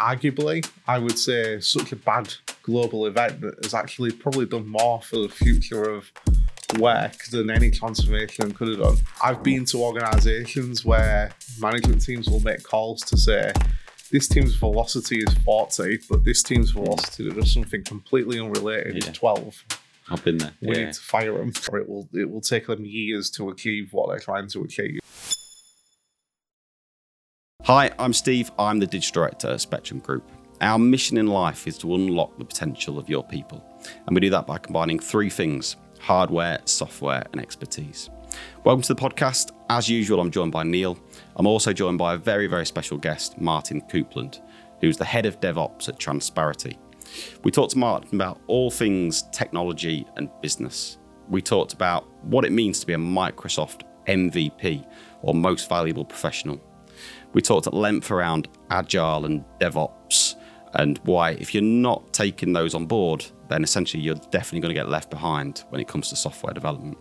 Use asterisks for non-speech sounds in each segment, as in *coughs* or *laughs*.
arguably, I would say such a bad global event that has actually probably done more for the future of work than any transformation could have done. I've been to organizations where management teams will make calls to say, this team's velocity is 40, but this team's velocity does something completely unrelated Yeah. is 12. I've been there. We Yeah. need to fire them, or it will it will take them years to achieve what they're trying to achieve. Hi, I'm Steve. I'm the digital director at Spectrum Group. Our mission in life is to unlock the potential of your people. And we do that by combining three things hardware, software, and expertise. Welcome to the podcast. As usual, I'm joined by Neil. I'm also joined by a very, very special guest, Martyn Coupland, who's the head of DevOps at Transparity. We talked to Martyn about all things technology and business. We talked about what it means to be a Microsoft MVP or most valuable professional. We talked at length around agile and DevOps and why, if you're not taking those on board, then essentially you're definitely going to get left behind when it comes to software development.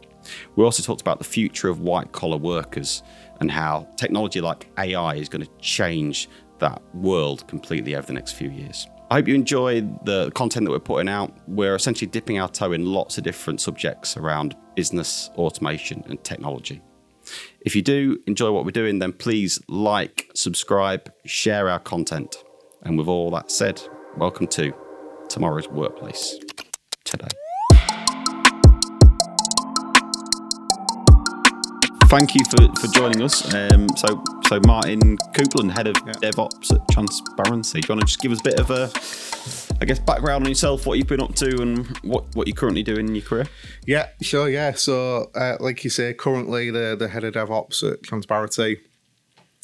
We also talked about the future of white collar workers and how technology like AI is going to change that world completely over the next few years. I hope you enjoy the content that we're putting out. We're essentially dipping our toe in lots of different subjects around business, automation, and technology. If you do enjoy what we're doing, then please like, subscribe, share our content. And with all that said, welcome to tomorrow's workplace today. Thank you for, for joining us. Um, so, so Martyn Coupland, head of DevOps at Transparity. Do you want to just give us a bit of a, I guess, background on yourself, what you've been up to, and what, what you're currently doing in your career? Yeah, sure. Yeah. So, uh, like you say, currently the the head of DevOps at Transparity.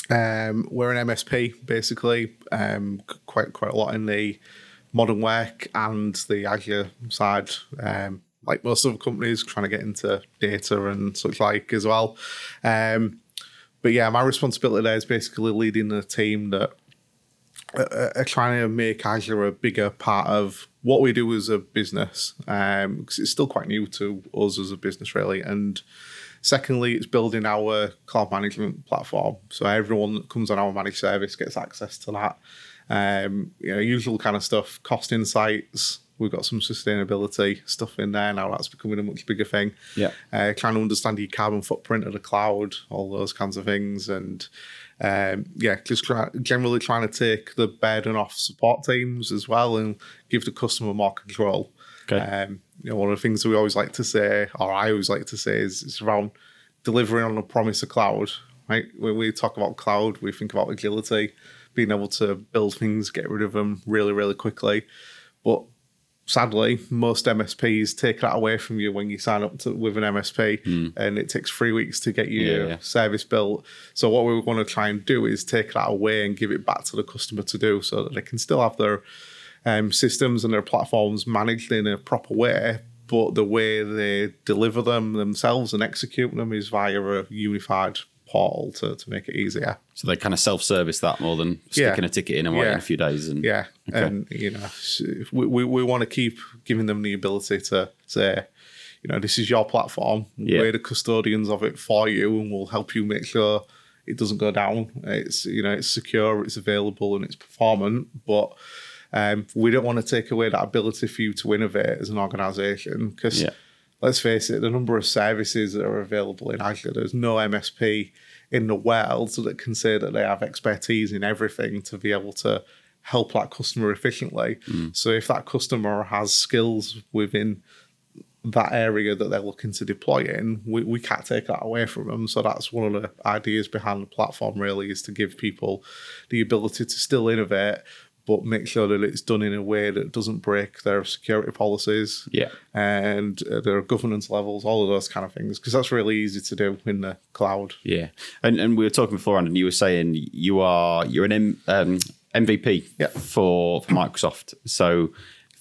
Um, we're an MSP basically. Um, quite quite a lot in the modern work and the Azure side. Um, like most other companies, trying to get into data and such like as well. Um, but yeah, my responsibility there is basically leading the team that are are trying to make Azure a bigger part of what we do as a business because it's still quite new to us as a business, really. And secondly, it's building our cloud management platform, so everyone that comes on our managed service gets access to that. Um, you know, usual kind of stuff, cost insights. We've got some sustainability stuff in there now. That's becoming a much bigger thing Yeah. uh, trying to understand your carbon footprint of the cloud, all those kinds of things, and um, yeah, just try, generally trying to take the burden off support teams as well and give the customer more control. Okay. Um, you know, one of the things that we always like to say, or I always like to say, is it's around delivering on the promise of cloud. Right? When we talk about cloud, we think about agility, being able to build things, get rid of them really, really quickly. But sadly, most MSPs take that away from you when you sign up to, with an MSP, and it takes three weeks to get your Yeah, yeah. service built. So what we want to try and do is take that away and give it back to the customer to do, so that they can still have their um, systems and their platforms managed in a proper way. But the way they deliver them themselves and execute them is via a unified portal to, to make it easier. So they kind of self-service that more than Yeah. sticking a ticket in and waiting Yeah. a few days. And Yeah, Okay. and you know, we, we, we want to keep giving them the ability to say, you know, this is your platform. Yeah. We're the custodians of it for you, and we'll help you make sure it doesn't go down. It's you know, it's secure, it's available, and it's performant. But um, we don't want to take away that ability for you to innovate as an organisation because. Yeah. Let's face it, the number of services that are available in Azure, there's no MSP in the world that can say that they have expertise in everything to be able to help that customer efficiently. Mm. So if that customer has skills within that area that they're looking to deploy in, we, we can't take that away from them. So that's one of the ideas behind the platform really is to give people the ability to still innovate, but make sure that it's done in a way that doesn't break their security policies Yeah. and uh, their governance levels, all of those kind of things, because that's really easy to do in the cloud. Yeah, and and we were talking beforehand, and you were saying you are you're an M, um, MVP Yeah. for, for Microsoft. So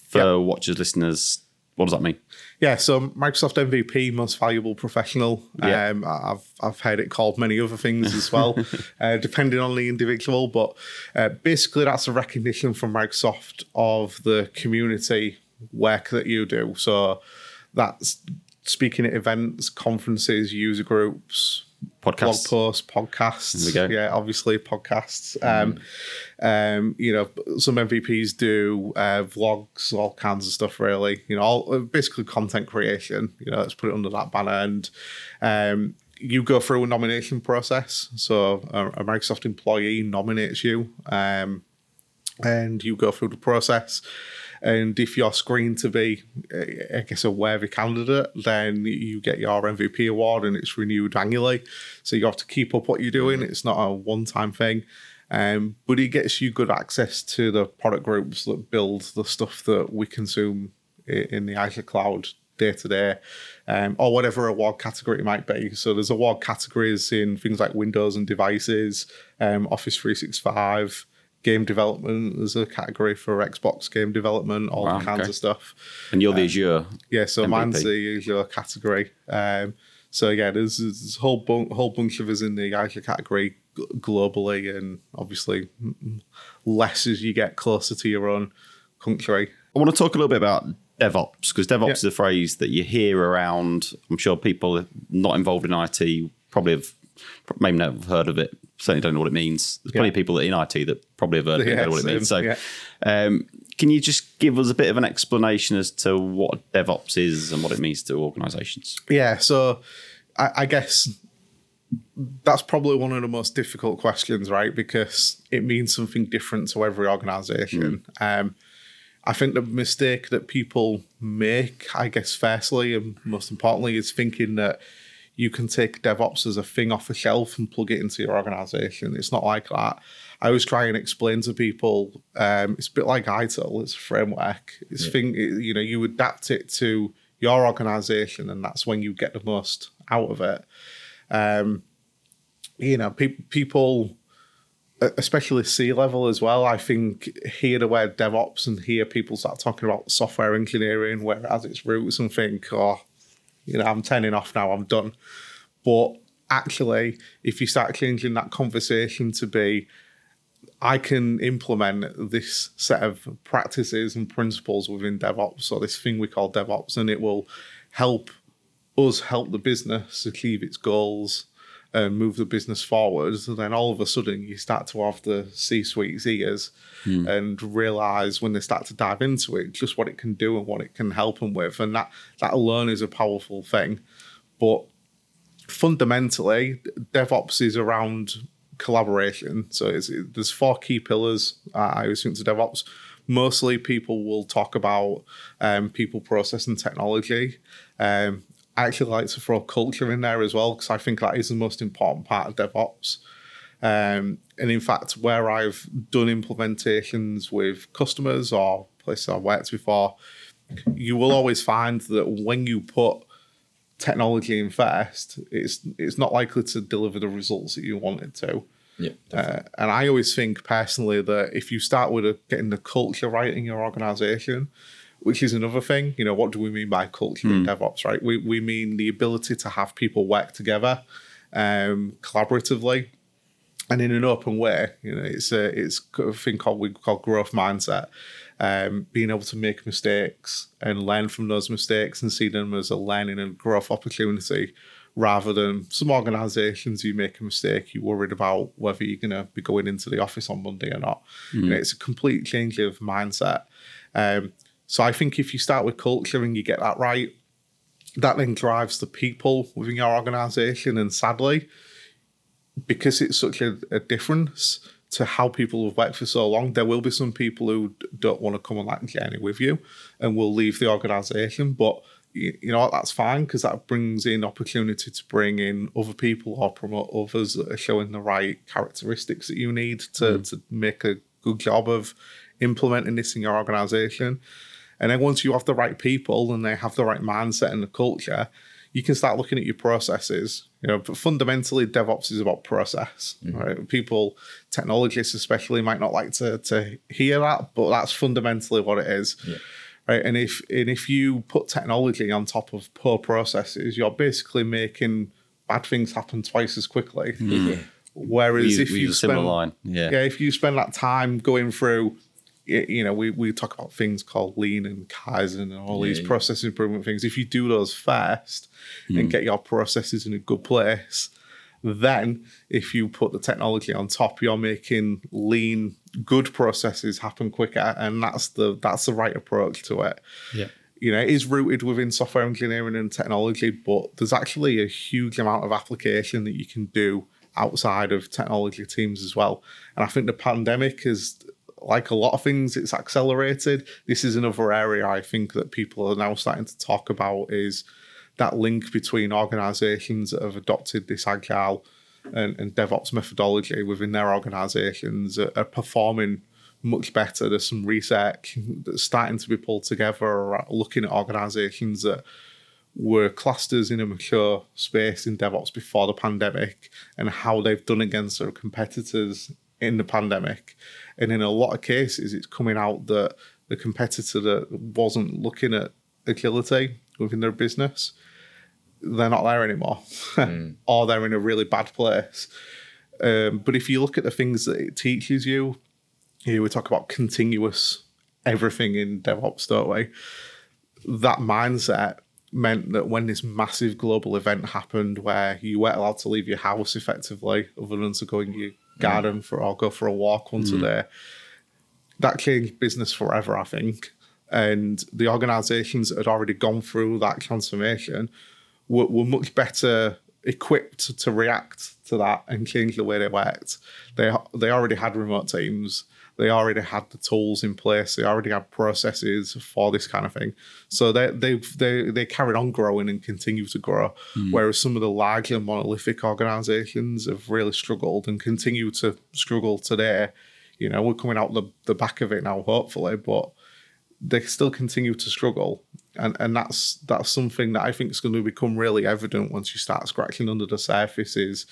for Yeah. watchers, listeners, what does that mean? Yeah, so Microsoft MVP, most valuable professional. Yeah. Um, I've I've heard it called many other things as well, *laughs* uh, depending on the individual. But uh, basically, that's a recognition from Microsoft of the community work that you do. So that's speaking at events, conferences, user groups, Podcasts. blog posts, podcasts. There we go. Yeah, obviously podcasts. Um, um, you know, some MVPs do uh, vlogs, all kinds of stuff. Really, you know, all basically content creation. You know, let's put it under that banner. And um, you go through a nomination process. So a, a Microsoft employee nominates you, um, and you go through the process. And if you're screened to be, I guess, a worthy candidate, then you get your MVP award and it's renewed annually. So you have to keep up what you're doing. It's not a one time thing. Um, but it gets you good access to the product groups that build the stuff that we consume in the Azure cloud day to day, um, or whatever award category it might be. So there's award categories in things like Windows and devices, um, Office 365, game development. There's a category for Xbox game development, all Wow, kinds okay. of stuff. And you're the Azure. Yeah, so MVP. mine's the Azure category. Um, so yeah, there's, there's a whole bun- whole bunch of us in the Azure category g- globally, and obviously less as you get closer to your own country. I want to talk a little bit about DevOps because DevOps Yeah. is a phrase that you hear around. I'm sure people not involved in IT probably have maybe never heard of it. Certainly don't know what it means. There's plenty of people in IT that probably have heard of it, Yeah, know what it means. So, same, um, can you just give us a bit of an explanation as to what DevOps is and what it means to organisations? Yeah, so I, I guess that's probably one of the most difficult questions, right? Because it means something different to every organization. Um, I think the mistake that people make, I guess, firstly and most importantly, is thinking that you can take DevOps as a thing off a shelf and plug it into your organization. It's not like that. I always try and explain to people um, it's a bit like ITIL, it's a framework. It's thing, you know, you adapt it to your organization, and that's when you get the most out of it. Um, you know, pe- people, especially C level as well, I think hear the word DevOps and hear people start talking about software engineering, where it has its roots, and think, oh, you know, I'm turning off now, I'm done. But actually, if you start changing that conversation to be, I can implement this set of practices and principles within DevOps or this thing we call DevOps, and it will help us help the business achieve its goals and move the business forward. And then all of a sudden, you start to have the C suite's ears and realize when they start to dive into it, just what it can do and what it can help them with. And that, that alone is a powerful thing. But fundamentally, DevOps is around collaboration. So it's, there's four key pillars uh, I always think to DevOps. Mostly people will talk about um, people, process, and technology. Um, I actually like to throw culture in there as well because I think that is the most important part of DevOps. Um, and in fact, where I've done implementations with customers or places I've worked before, you will always find that when you put technology in first, it's it's not likely to deliver the results that you want it to. Yeah. Uh, and I always think personally that if you start with a, getting the culture right in your organization, which is another thing, you know, what do we mean by culture in DevOps, right? We, we mean the ability to have people work together um, collaboratively and in an open way. You know, it's a it's a thing called we call growth mindset. Um, being able to make mistakes and learn from those mistakes and see them as a learning and growth opportunity, rather than some organisations you make a mistake, you're worried about whether you're going to be going into the office on Monday or not. You know, it's a complete change of mindset. Um, so I think if you start with culture and you get that right, that then drives the people within your organisation, and sadly, because it's such a, a difference to how people have worked for so long, there will be some people who don't want to come on that journey with you and will leave the organization. But you, you know what, that's fine because that brings in opportunity to bring in other people or promote others that are showing the right characteristics that you need to, hmm. to make a good job of implementing this in your organization. And then once you have the right people and they have the right mindset and the culture, you can start looking at your processes. You know, but fundamentally, DevOps is about process. Mm. Right? People, technologists especially, might not like to to hear that, but that's fundamentally what it is. Right. And if and if you put technology on top of poor processes, you're basically making bad things happen twice as quickly. Yeah. Whereas We, if we you spend line. Yeah. yeah, if you spend that time going through, you know, we, we talk about things called lean and Kaizen and all these Yeah, yeah. process improvement things. If you do those first Hmm. and get your processes in a good place, Then, if you put the technology on top, you're making lean, good processes happen quicker, and that's the that's the right approach to it. Yeah. You know, it is rooted within software engineering and technology, but there's actually a huge amount of application that you can do outside of technology teams as well. And I think the pandemic is like a lot of things, it's accelerated. This is another area I think that people are now starting to talk about is that link between organizations that have adopted this agile and, and DevOps methodology within their organizations are, are performing much better. There's some research that's starting to be pulled together looking at organizations that were clusters in a mature space in DevOps before the pandemic and how they've done against their competitors in the pandemic. And in a lot of cases, it's coming out that the competitor that wasn't looking at agility within their business, they're not there anymore, mm. *laughs* or they're in a really bad place. Um, but if you look at the things that it teaches you, here we talk about continuous everything in DevOps, don't we? That mindset meant that when this massive global event happened where you weren't allowed to leave your house effectively, other than to go in your garden for or go for a walk once a day, that changed business forever, I think. And the organizations that had already gone through that transformation were, were much better equipped to react to that and change the way they worked. They they already had remote teams they already had the tools in place. They already had processes for this kind of thing. So they they they they carried on growing and continue to grow. Mm. Whereas some of the larger monolithic organizations have really struggled and continue to struggle today. You know, we're coming out the, the back of it now, hopefully, but they still continue to struggle. And and that's that's something that I think is going to become really evident once you start scratching under the surface is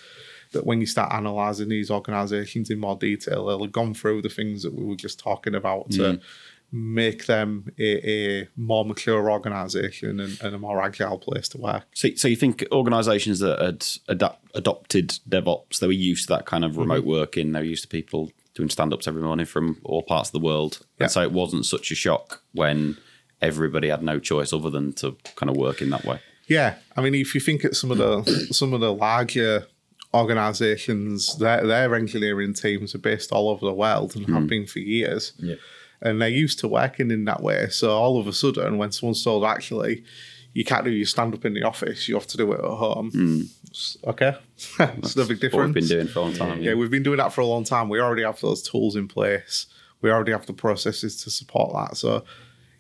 that when you start analysing these organisations in more detail, they'll have gone through the things that we were just talking about to mm. make them a, a more mature organisation and, and, a more agile place to work. So, so you think organisations that had adapt, adopted DevOps, they were used to that kind of remote mm-hmm. working, they were used to people doing stand-ups every morning from all parts of the world. Yeah. And so it wasn't such a shock when everybody had no choice other than to kind of work in that way. Yeah, I mean, if you think at some of the some of the larger organizations, their, their engineering teams are based all over the world and mm. have hmm. been for years. Yeah. And they're used to working in that way. So all of a sudden, when someone's told, actually, you can't do your stand up in the office, you have to do it at home. Mm. Okay. *laughs* it's no big difference. we've been doing for a long time. Yeah. yeah, we've been doing that for a long time. We already have those tools in place. We already have the processes to support that. So,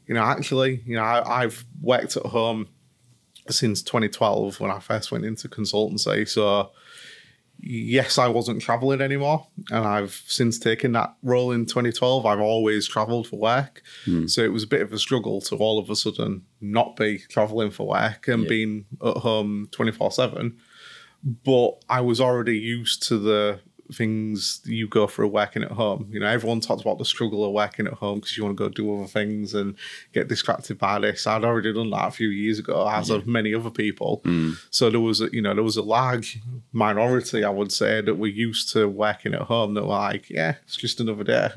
you know, actually, you know, I, I've worked at home since 2012 when I first went into consultancy. So, yes, I wasn't traveling anymore. And I've since taken that role in 2012. I've always traveled for work. Mm. So it was a bit of a struggle to all of a sudden not be traveling for work and yeah. being at home 24 7. But I was already used to the things you go through working at home. You know, everyone talks about the struggle of working at home because you want to go do other things and get distracted by this. I'd already done that a few years ago, as yeah. of many other people. Mm. So there was, a, you know, there was a large minority, I would say, that were used to working at home. That were like, yeah, it's just another day.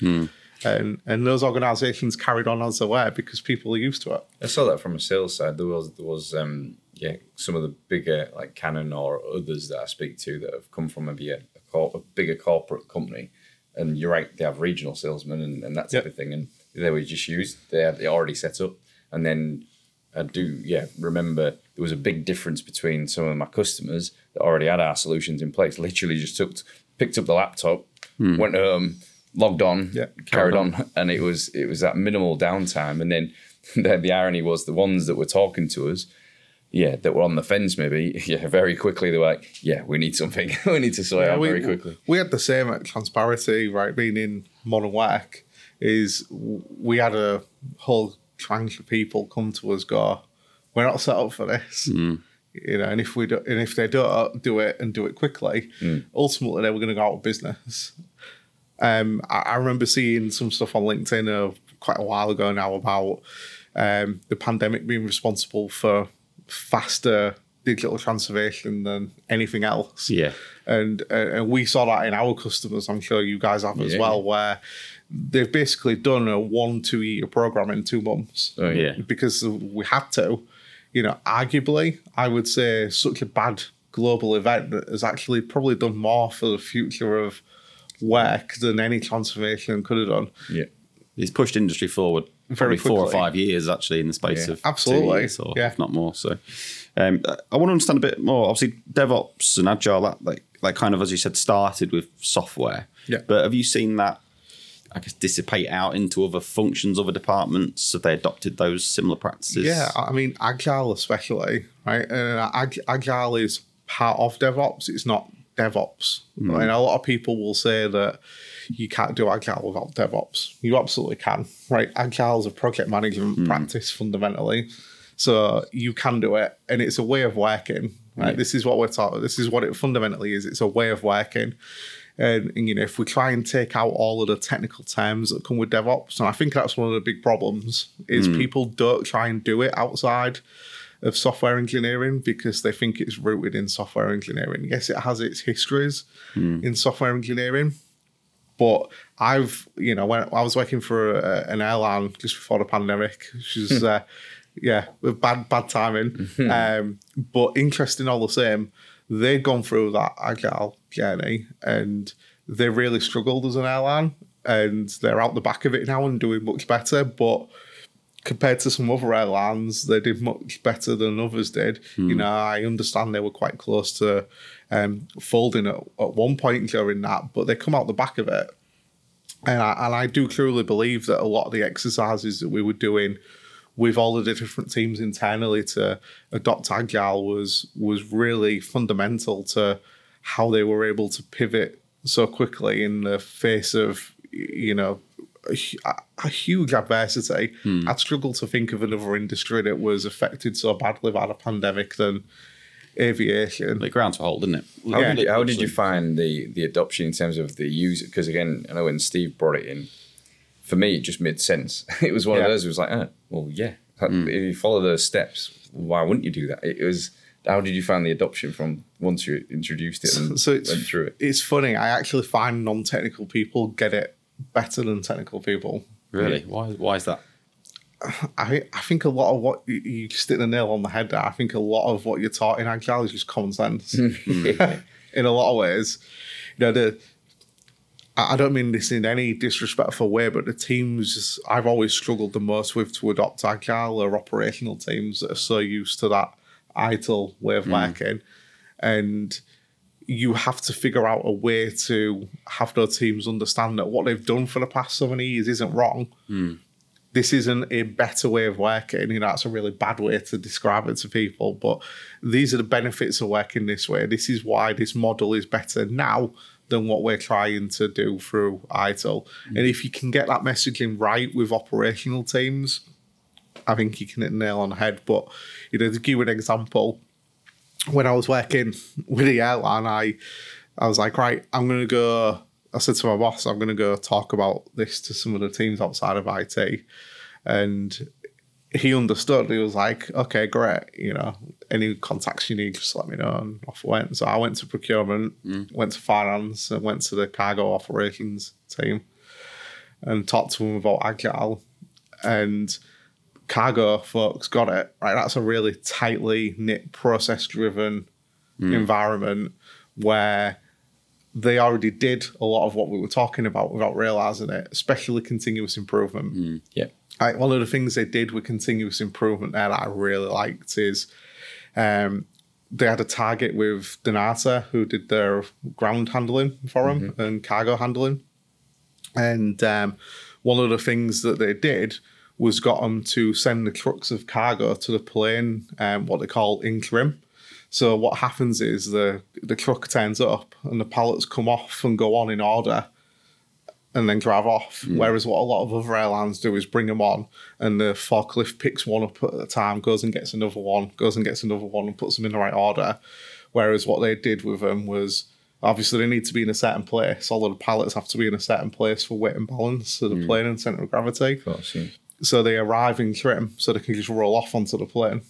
Mm. And and those organisations carried on as they were because people are used to it. I saw that from a sales side. There was there was um, yeah some of the bigger like Canon or others that I speak to that have come from maybe a a bigger corporate company, and you're right, they have regional salesmen and, and that type yep. of thing, and they were just used. They had they already set up, and then I do yeah remember there was a big difference between some of my customers that already had our solutions in place. Literally just took picked up the laptop, hmm. went home, logged on, yeah, carried on. on, *laughs* and it was it was that minimal downtime. And then *laughs* the, the irony was the ones that were talking to us yeah, that were on the fence maybe, *laughs* yeah, very quickly they were like, yeah, we need something. *laughs* we need to sort yeah, out we, very quickly. We had the same at Transparity, right? Being in modern work, is we had a whole tranche of people come to us go, we're not set up for this. Mm. You know, and if we do, and if they don't do it and do it quickly, mm. ultimately they were going to go out of business. Um, I, I, remember seeing some stuff on LinkedIn uh, quite a while ago now about um, the pandemic being responsible for faster digital transformation than anything else. Yeah. And uh, and we saw that in our customers. I'm sure you guys have as well, where they've basically done a one two year program in two months. Oh yeah. Because we had to. You know, arguably, I would say such a bad global event that has actually probably done more for the future of work than any transformation could have done. Yeah. It's pushed industry forward Very probably four or five years actually in the space Yeah. of two Absolutely. years or Yeah. if not more. So um, I want to understand a bit more. Obviously, DevOps and Agile that like like kind of as you said started with software. Yeah. But have you seen that? I guess dissipate out into other functions, other departments. Have they adopted those similar practices? Yeah, I mean agile especially, right? And ag- agile is part of DevOps. It's not DevOps. Hmm. And a lot of people will say that you can't do agile without DevOps. You absolutely can, right? Agile is a project management hmm. practice fundamentally, so you can do it, and it's a way of working. Right? This is what we're talking. This is what it fundamentally is. It's a way of working. And, and, you know, if we try and take out all of the technical terms that come with DevOps, and I think that's one of the big problems, is hmm. people don't try and do it outside of software engineering because they think it's rooted in software engineering. Yes, it has its histories in software engineering, but I've, you know, when I was working for a, an airline just before the pandemic, which is, uh, yeah, with bad bad timing, um, but interesting all the same. They'd gone through that agile journey and they really struggled as an airline, and they're out the back of it now and doing much better, but compared to some other airlines, they did much better than others did. You know, I understand they were quite close to um, folding at, at one point during that, but they come out the back of it. And I, and I do truly believe that a lot of the exercises that we were doing with all of the different teams internally to adopt agile was was really fundamental to how they were able to pivot so quickly in the face of you know a, a huge adversity. Hmm. I'd struggle to think of another industry that was affected so badly by the pandemic than aviation. The ground to hold, isn't it? How, Yeah. did, how did you find the the adoption in terms of the user? Because again, I know when Steve brought it in, for me it just made sense. *laughs* It was one Yeah. of those. It was like, oh, well, yeah. Hmm. If you follow those steps, why wouldn't you do that? It was. How did you find the adoption from once you introduced it and so it's went through it? it's funny. I actually find non-technical people get it better than technical people. Really? Why? Why is that? I I think a lot of what you, you hit the nail on the head there. I think a lot of what you're taught in agile is just common sense. *laughs* Mm. *laughs* in a lot of ways, you know the. I don't mean this in any disrespectful way, but the teams I've always struggled the most with to adopt agile are operational teams that are so used to that ITIL way of mm. working, and you have to figure out a way to have those teams understand that what they've done for the past so many years isn't wrong hmm. this isn't a better way of working. You know, that's a really bad way to describe it to people. But these are the benefits of working this way. This is why this model is better now than what we're trying to do through ITIL. Hmm. And if you can get that messaging right with operational teams, I think you can hit the nail on the head. But you know, to give you an example, when I was working with the airline, I I was like, right, I'm gonna go. I said to my boss, I'm gonna go talk about this to some of the teams outside of IT, and he understood. He was like, okay, great. You know, any contacts you need, just let me know. And off I went. So I went to procurement, mm. went to finance, and went to the cargo operations team, and talked to them about agile, and cargo folks got it right. That's a really tightly knit, process driven environment where they already did a lot of what we were talking about without realizing it, especially continuous improvement. Yeah. Like one of the things they did with continuous improvement there that I really liked is um, they had a target with dnata who did their ground handling for them and cargo handling. And um, one of the things that they did was got them to send the trucks of cargo to the plane, um, what they call in trim. So what happens is the the truck turns up and the pallets come off and go on in order, and then drive off. Whereas what a lot of other airlines do is bring them on, and the forklift picks one up at a time, goes and gets another one, goes and gets another one, and puts them in the right order. Whereas what they did with them was obviously they need to be in a certain place. All of the pallets have to be in a certain place for weight and balance of the plane and center of gravity. Of course. Yeah. So they arrive in trim, so they can just roll off onto the plane.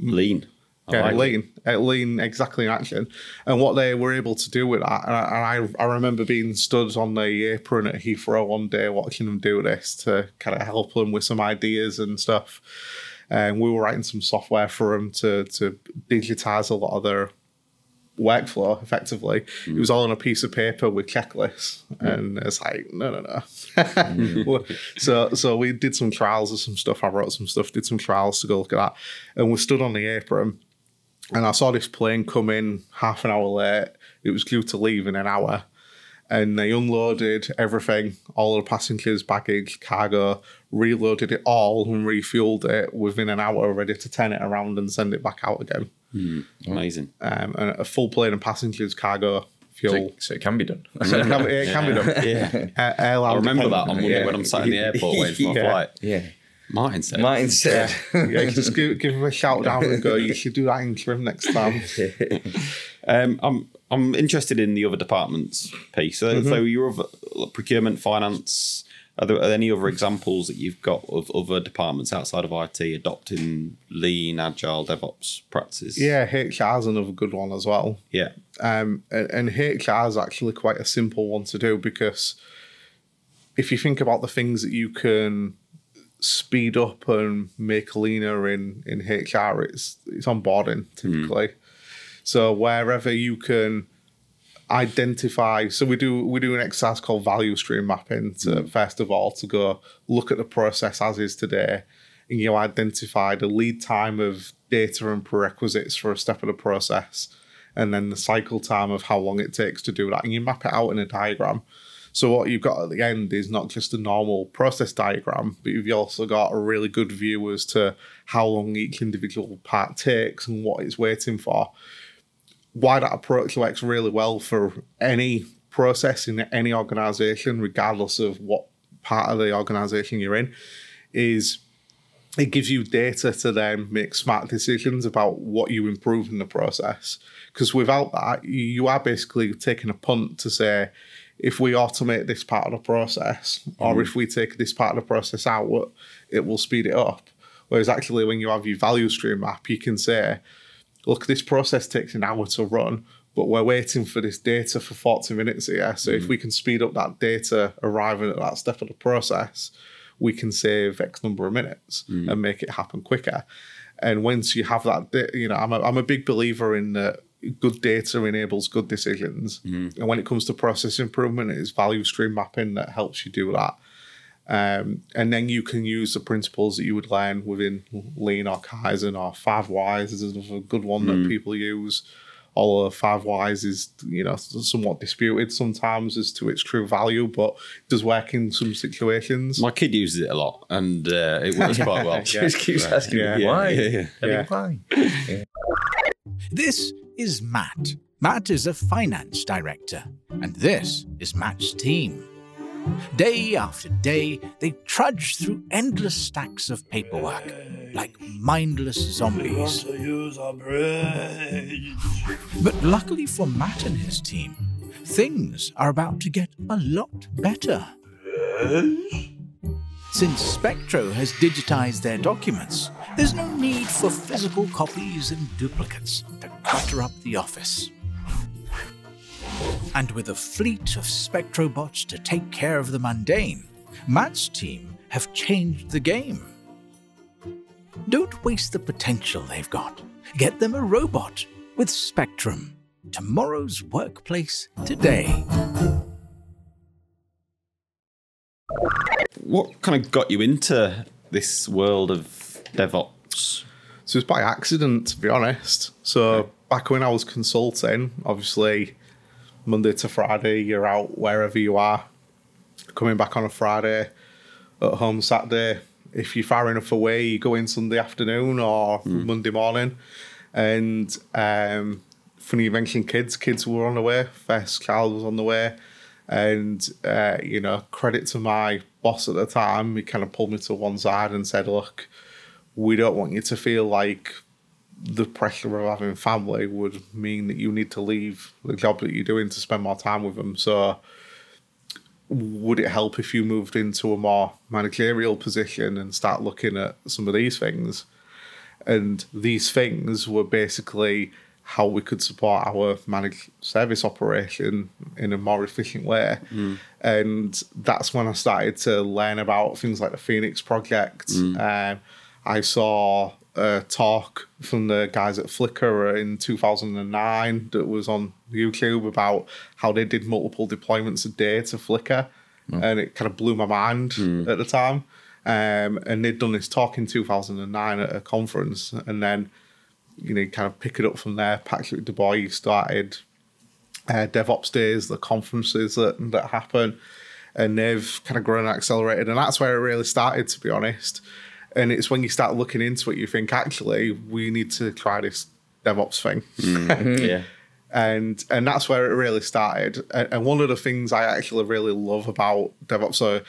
Lean. I Yeah, like lean, uh, lean exactly in action. And what they were able to do with that, and I, and I, I remember being stood on the apron at Heathrow one day watching them do this to kind of help them with some ideas and stuff. And we were writing some software for them to to digitize a lot of their workflow effectively. It was mm. all on a piece of paper with checklists, and it's like no, no, no. Mm. *laughs* Well, so so we did some trials of some stuff. I wrote some stuff, did some trials to go look at that, and we stood on the apron, and I saw this plane come in half an hour late. It was due to leave in an hour. And they unloaded everything, all the passengers, baggage, cargo, reloaded it all and refueled it within an hour, ready to turn it around and send it back out again Amazing. um, and a full plane of passengers, cargo, fuel. So, so it can be done. *laughs* it, can, it can be done. *laughs* Yeah. Uh, I remember that on dependent. Monday Yeah. when I'm sat in the airport waiting for my *laughs* Yeah. flight. yeah. Martyn said. Martyn said. yeah, just give, give him a shout down and go, you should do that in trim next time. *laughs* Um, I'm I'm interested in the other departments piece. So, Mm-hmm. so your other procurement, finance. Are there, are there any other examples that you've got of other departments outside of IT adopting lean, agile, DevOps practices? Yeah, HR is another good one as well. yeah, Um, and, and HR is actually quite a simple one to do because if you think about the things that you can speed up and make leaner in, in HR, it's it's onboarding typically. Hmm. So wherever you can identify, so we do we do an exercise called value stream mapping to hmm. first of all to go look at the process as is today, and you identify the lead time of data and prerequisites for a step of the process, and then the cycle time of how long it takes to do that, and you map it out in a diagram. So what you've got at the end is not just a normal process diagram, but you've also got a really good view as to how long each individual part takes and what it's waiting for. Why that approach works really well for any process in any organization, regardless of what part of the organization you're in, is it gives you data to then make smart decisions about what you improve in the process. Because without that, you are basically taking a punt to say, if we automate this part of the process, or mm-hmm. if we take this part of the process out, it will speed it up. Whereas actually, when you have your value stream map, you can say, look, this process takes an hour to run, but we're waiting for this data for 40 minutes here. So if mm-hmm. we can speed up that data arriving at that step of the process, we can save X number of minutes mm. and make it happen quicker. And once you have that, you know, I'm a, I'm a big believer in that good data enables good decisions. And when it comes to process improvement, it's value stream mapping that helps you do that. Um, and then you can use the principles that you would learn within Lean or Kaizen or Five Whys is another good one that people use. Although Five Whys is, you know, somewhat disputed sometimes as to its true value, but it does work in some situations. my kid uses it a lot, and uh, it works quite well. *laughs* Just keeps asking Yeah. me why. Yeah, yeah, I Yeah. why? *laughs* This is Matt. Matt is a finance director, and this is Matt's team. Day after day, they trudge through endless stacks of paperwork like mindless zombies. But luckily for Matt and his team, things are about to get a lot better. Since Spectro has digitized their documents, there's no need for physical copies and duplicates to clutter up the office. And with a fleet of Spectrobots to take care of the mundane, Matt's team have changed the game. Don't waste the potential they've got. Get them a robot with Spectrum. Tomorrow's workplace today. What kind of got you into this world of DevOps? So it's by accident, to be honest. So back when I was consulting, obviously Monday to Friday, you're out wherever you are. Coming back on a Friday, at home Saturday. If you're far enough away, you go in Sunday afternoon or Monday morning. And um, funny you mentioned kids. Kids were on the way. First child was on the way. And, uh, you know, credit to my boss at the time, he kind of pulled me to one side and said, look, we don't want you to feel like the pressure of having family would mean that you need to leave the job that you're doing to spend more time with them. So, would it help if you moved into a more managerial position and start looking at some of these things? And these things were basically how we could support our managed service operation in a more efficient way. And that's when I started to learn about things like the Phoenix Project. Um, I saw a talk from the guys at Flickr in 2009 that was on YouTube about how they did multiple deployments a day to Flickr, and it kind of blew my mind at the time. Um, and they'd done this talk in 2009 at a conference, and then you know, kind of pick it up from there. Patrick Debois started uh, DevOps days, the conferences that that happen, and they've kind of grown and accelerated, and that's where it really started, to be honest. And it's when you start looking into it, you think actually we need to try this DevOps thing, mm-hmm. *laughs* yeah. and and that's where it really started. And, and one of the things I actually really love about DevOps, so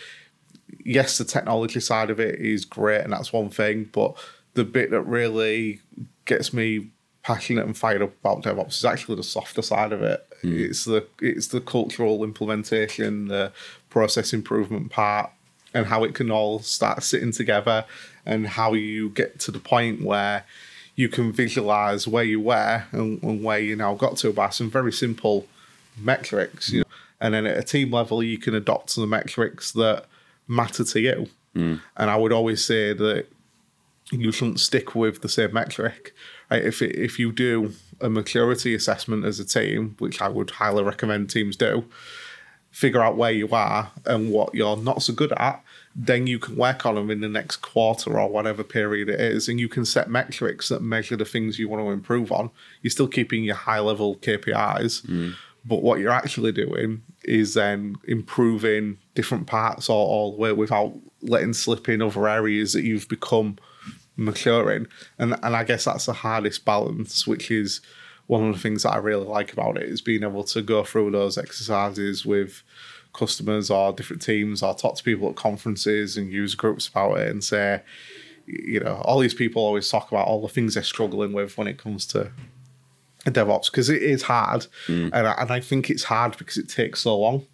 yes, the technology side of it is great, and that's one thing, but the bit that really gets me passionate and fired up about DevOps is actually the softer side of it. Hmm. It's the it's the cultural implementation, the process improvement part, and how it can all start sitting together, and how you get to the point where you can visualize where you were and, and where you now got to by some very simple metrics, you know. And then at a team level, you can adopt the metrics that matter to you. Mm. And I would always say that you shouldn't stick with the same metric. Right? If it, if you do a maturity assessment as a team, which I would highly recommend teams do, figure out where you are and what you're not so good at, then you can work on them in the next quarter or whatever period it is, and you can set metrics that measure the things you want to improve on. You're still keeping your high level KPIs, mm. but what you're actually doing is then improving different parts all, all the way without letting slip in other areas that you've become maturing. And and I guess that's the hardest balance, which is one of the things that I really like about it is being able to go through those exercises with customers or different teams or talk to people at conferences and user groups about it and say, you know, all these people always talk about all the things they're struggling with when it comes to DevOps because it is hard, mm. and I, and I think it's hard because it takes so long.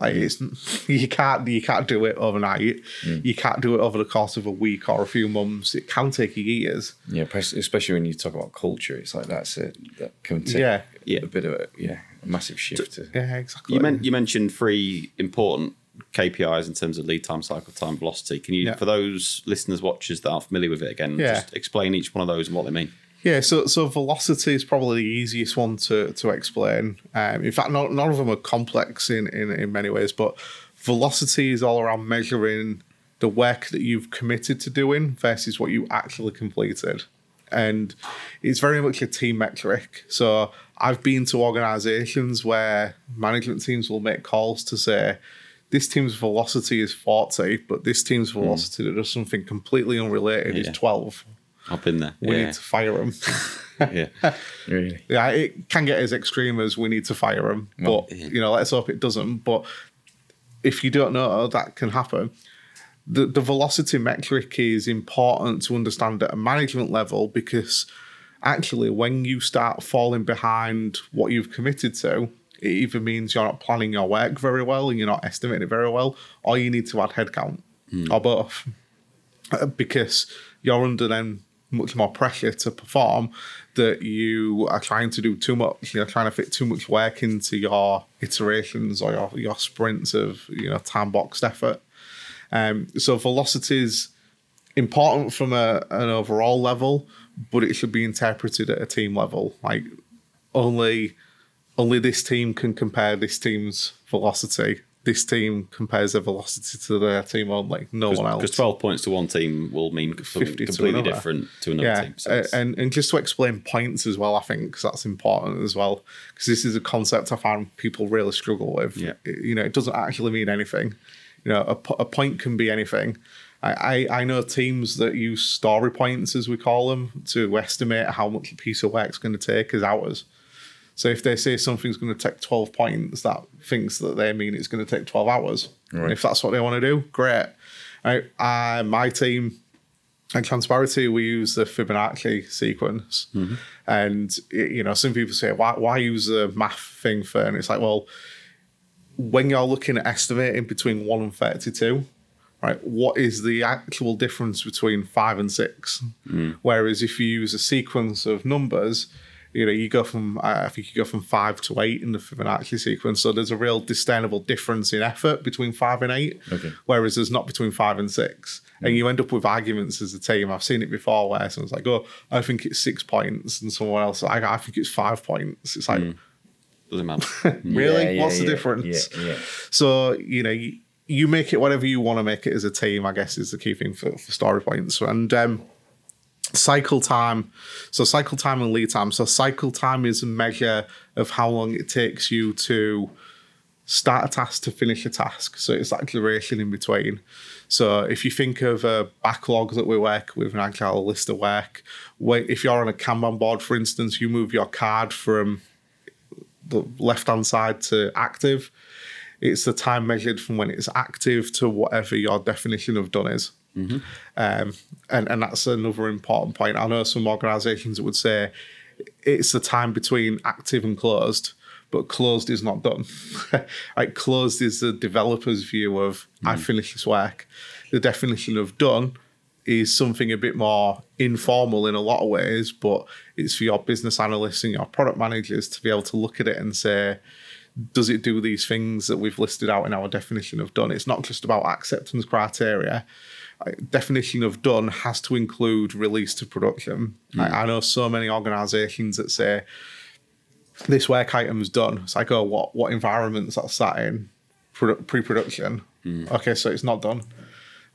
Like it's you can't you can't do it overnight. Mm. You can't do it over the course of a week or a few months. It can take you years. Yeah, especially when you talk about culture, it's like that's it. That can take Yeah. Yeah. a bit of a yeah a massive shift. To, Yeah, exactly. You, men- you mentioned three important KPIs in terms of lead time, cycle time, velocity. Can you, Yeah. for those listeners, watchers that aren't familiar with it again, Yeah. just explain each one of those and what they mean? Yeah, so so velocity is probably the easiest one to to explain. Um, in fact, not, none of them are complex in, in in many ways, but velocity is all around measuring the work that you've committed to doing versus what you actually completed, and it's very much a team metric. So I've been to organisations where management teams will make calls to say. This team's velocity is 40, but this team's velocity that does something completely unrelated Yeah. is 12. I've been there. We yeah. need to fire them. *laughs* yeah. really, Yeah, it can get as extreme as we need to fire him, Well, but you know, let's hope it doesn't. But if you don't know, that can happen. The the velocity metric is important to understand at a management level because actually, when you start falling behind what you've committed to, it either means you're not planning your work very well and you're not estimating it very well, or you need to add headcount, hmm. or both *laughs* because you're under then much more pressure to perform that you are trying to do too much. You're trying to fit too much work into your iterations or your, your sprints of you know time boxed effort. Um, so velocity is important from a, an overall level but it should be interpreted at a team level. Like only only this team can compare this team's velocity this team compares their velocity to their team on like no one else Because 12 points to one team will mean something 50 to completely different to another yeah, team. So uh, and and just to explain points as well, I think because that's important as well. Because this is a concept I find people really struggle with. Yeah. You know, it doesn't actually mean anything. You know, a, a point can be anything. I, I I know teams that use story points, as we call them, to estimate how much a piece of work's going to take as hours. So if they say something's going to take 12 points, that thinks that they mean it's going to take 12 hours. And Right. if that's what they want to do, great. I, uh, my team, and Transparity, we use the Fibonacci sequence. And, y- you know, some people say, why, why use the math thing for? And it's like, well, when you're looking at estimating between 1 and 32, right, what is the actual difference between 5 and 6? Whereas if you use a sequence of numbers, you know, you go from I think you go from five to eight in the Fibonacci sequence. So there's a real discernible difference in effort between five and eight, Okay. whereas there's not between five and six. And you end up with arguments as a team. I've seen it before where someone's like, "Oh, I think it's six points," and someone else, like, "I think it's five points." It's like, Doesn't matter. *laughs* really, Yeah, yeah, what's the yeah, difference? Yeah, yeah. So you know, you, you make it whatever you want to make it as a team. I guess is the key thing for, for story points and um, cycle time. So cycle time and lead time. So cycle time is a measure of how long it takes you to start a task to finish a task. So it's that duration in between. So if you think of a backlog that we work with an agile list of work, if you're on a Kanban board, for instance, you move your card from the left hand side to active. It's the time measured from when it's active to whatever your definition of done is. Um, and, and that's another important point. I know some organizations would say it's the time between active and closed, but closed is not done. *laughs* like closed is the developer's view of I finished this work. The definition of done is something a bit more informal in a lot of ways, but it's for your business analysts and your product managers to be able to look at it and say, does it do these things that we've listed out in our definition of done? It's not just about acceptance criteria. Definition of done has to include release to production. I, I know so many organizations that say this work item's done. It's like, oh, what what environments that's sat in pre-production? Okay, so it's not done.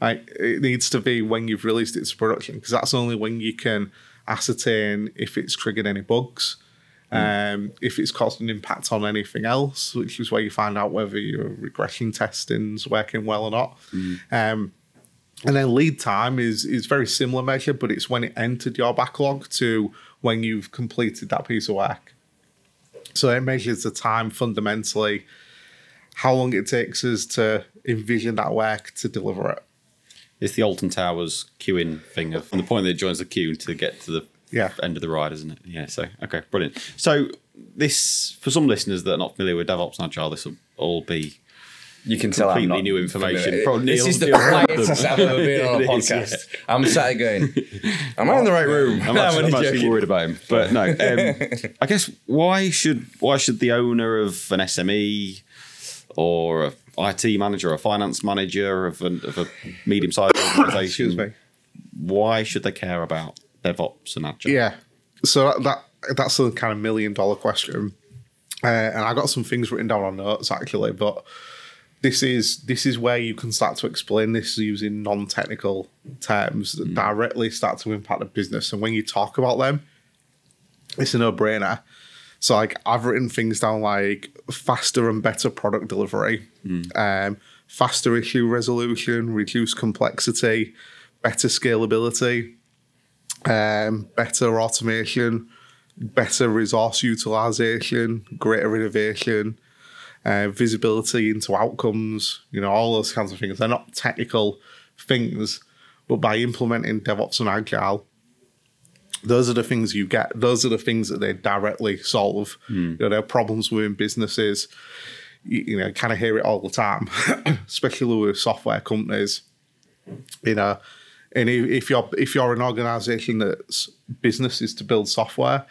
Like it needs to be when you've released it to production because that's only when you can ascertain if it's triggered any bugs, um, if it's caused an impact on anything else, which is where you find out whether your regression testing's working well or not. Um, and then lead time is is very similar measure, but it's when it entered your backlog to when you've completed that piece of work. So it measures the time fundamentally, how long it takes us to envision that work to deliver it. It's the Alton Towers queuing thing of from the point that it joins the queue to get to the Yeah. end of the ride, isn't it? Yeah. So okay, brilliant. So this for some listeners that are not familiar with DevOps and Agile, this will all be You can tell I'm Completely new information. familiar. Probably *laughs* This is the Neil quietest I've ever been on a It is, podcast. I'm sat going, "Am I in the right room?" I'm actually, *laughs* I'm actually worried about him, but no. *laughs* Um, I guess why should why should the owner of an SME or a IT manager, or a finance manager of, an, of a medium-sized *coughs* organization, Excuse me. why should they care about DevOps and Agile? Yeah. So that, that that's a kind of million dollar question, uh, and I got some things written down on notes actually, but this is this is where you can start to explain this using non technical terms that directly start to impact the business. And when you talk about them, it's a no brainer. So like I've written things down like faster and better product delivery, um, faster issue resolution, reduced complexity, better scalability, um, better automation, better resource utilization, greater innovation, uh, visibility into outcomes, you know, all those kinds of things. They're not technical things, but by implementing DevOps and Agile, those are the things you get. Those are the things that they directly solve. You know, there are problems within businesses. You, you know, kind of hear it all the time, *coughs* especially with software companies. You know, and if, if you're if you're an organization that's business is to build software,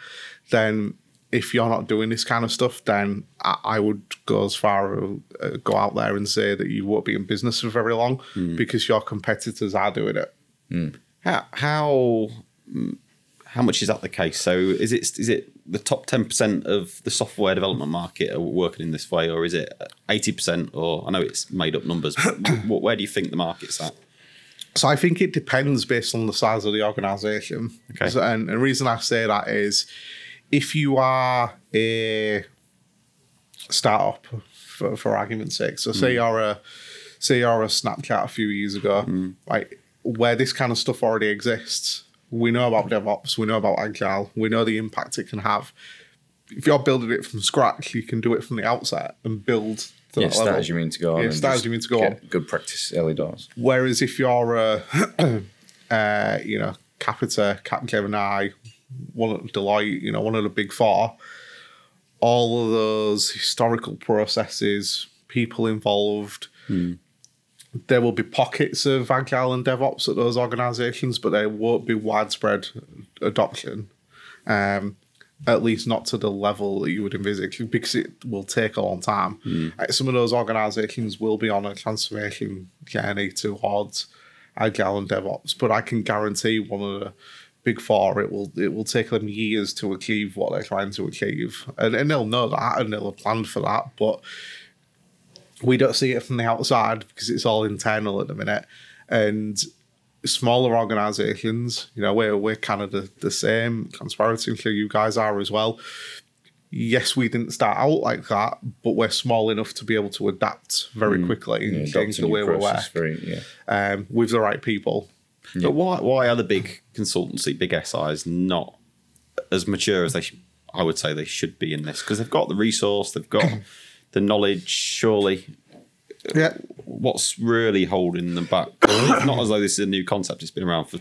then if you're not doing this kind of stuff, then I, I would go as far uh, go out there and say that you won't be in business for very long because your competitors are doing it. How how mm, how much is that the case? So is it is it the top ten percent of the software development market are working in this way, or is it eighty percent? Or I know it's made up numbers. But *coughs* where do you think the market's at? So I think it depends based on the size of the organization. Okay. So, and the reason I say that is if you are a startup, for, for argument's sake, so say you're a say you're a Snapchat a few years ago, like where this kind of stuff already exists. We know about DevOps, we know about Agile, we know the impact it can have. If you're building it from scratch, you can do it from the outset and build. To Yeah, that start level. as you mean to go on. Yeah, start as you mean to go get on. Good practice early doors. Whereas if you're a, *clears throat* uh, you know, Capita, Capgemini, one of Deloitte, you know, one of the big four, all of those historical processes, people involved, there will be pockets of agile and DevOps at those organizations, but there won't be widespread adoption. Um, at least not to the level that you would envisage, because it will take a long time. Uh, Some of those organizations will be on a transformation journey towards agile and DevOps, but I can guarantee one of the big four, it will it will take them years to achieve what they're trying to achieve, and, and they'll know that and they'll have planned for that, but we don't see it from the outside because it's all internal at the minute, and smaller organizations, you know, we're we're kind of the, the same. Transparity, I'm sure you guys are as well. Yes, we didn't start out like that, but we're small enough to be able to adapt very quickly and Yeah, change the way we work very- yeah. um, with the right people. But why why are the big consultancy, big SIs not as mature as they sh- I would say they should be in this? Because they've got the resource, they've got *coughs* the knowledge. Surely, Yeah, what's really holding them back? it's *coughs* not as though this is a new concept; it's been around for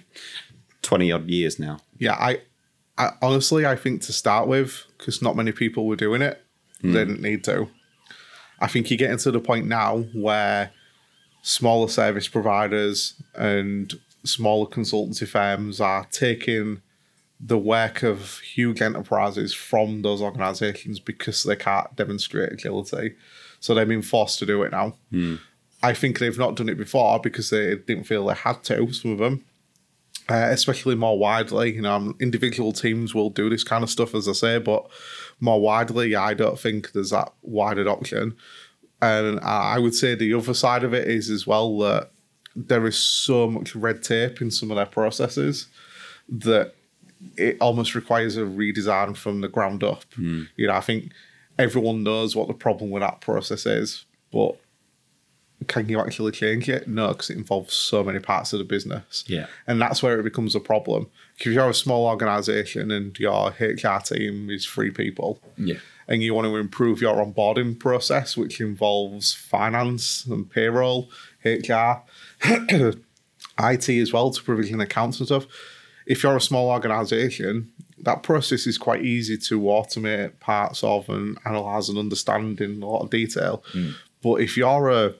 twenty odd years now. yeah. I, I honestly, I think to start with, because not many people were doing it, hmm. they didn't need to. I think you're getting to the point now where smaller service providers and smaller consultancy firms are taking the work of huge enterprises from those organizations because they can't demonstrate agility. So they've been forced to do it now. Hmm. I think they've not done it before because they didn't feel they had to, some of them. Uh, especially more widely, you know, um, individual teams will do this kind of stuff, as I say, but more widely, I don't think there's that wide adoption. And uh, I would say the other side of it is as well that there is so much red tape in some of their processes that it almost requires a redesign from the ground up. Hmm. You know, I think everyone knows what the problem with that process is, but can you actually change it? No, because it involves so many parts of the business. Yeah. And that's where it becomes a problem. If you're a small organization and your HR team is three people, Yeah. and you want to improve your onboarding process, which involves finance and payroll, HR, *clears throat* IT as well to provision accounts and stuff. If you're a small organization, that process is quite easy to automate parts of and analyze and understand in a lot of detail. Hmm. But if you're a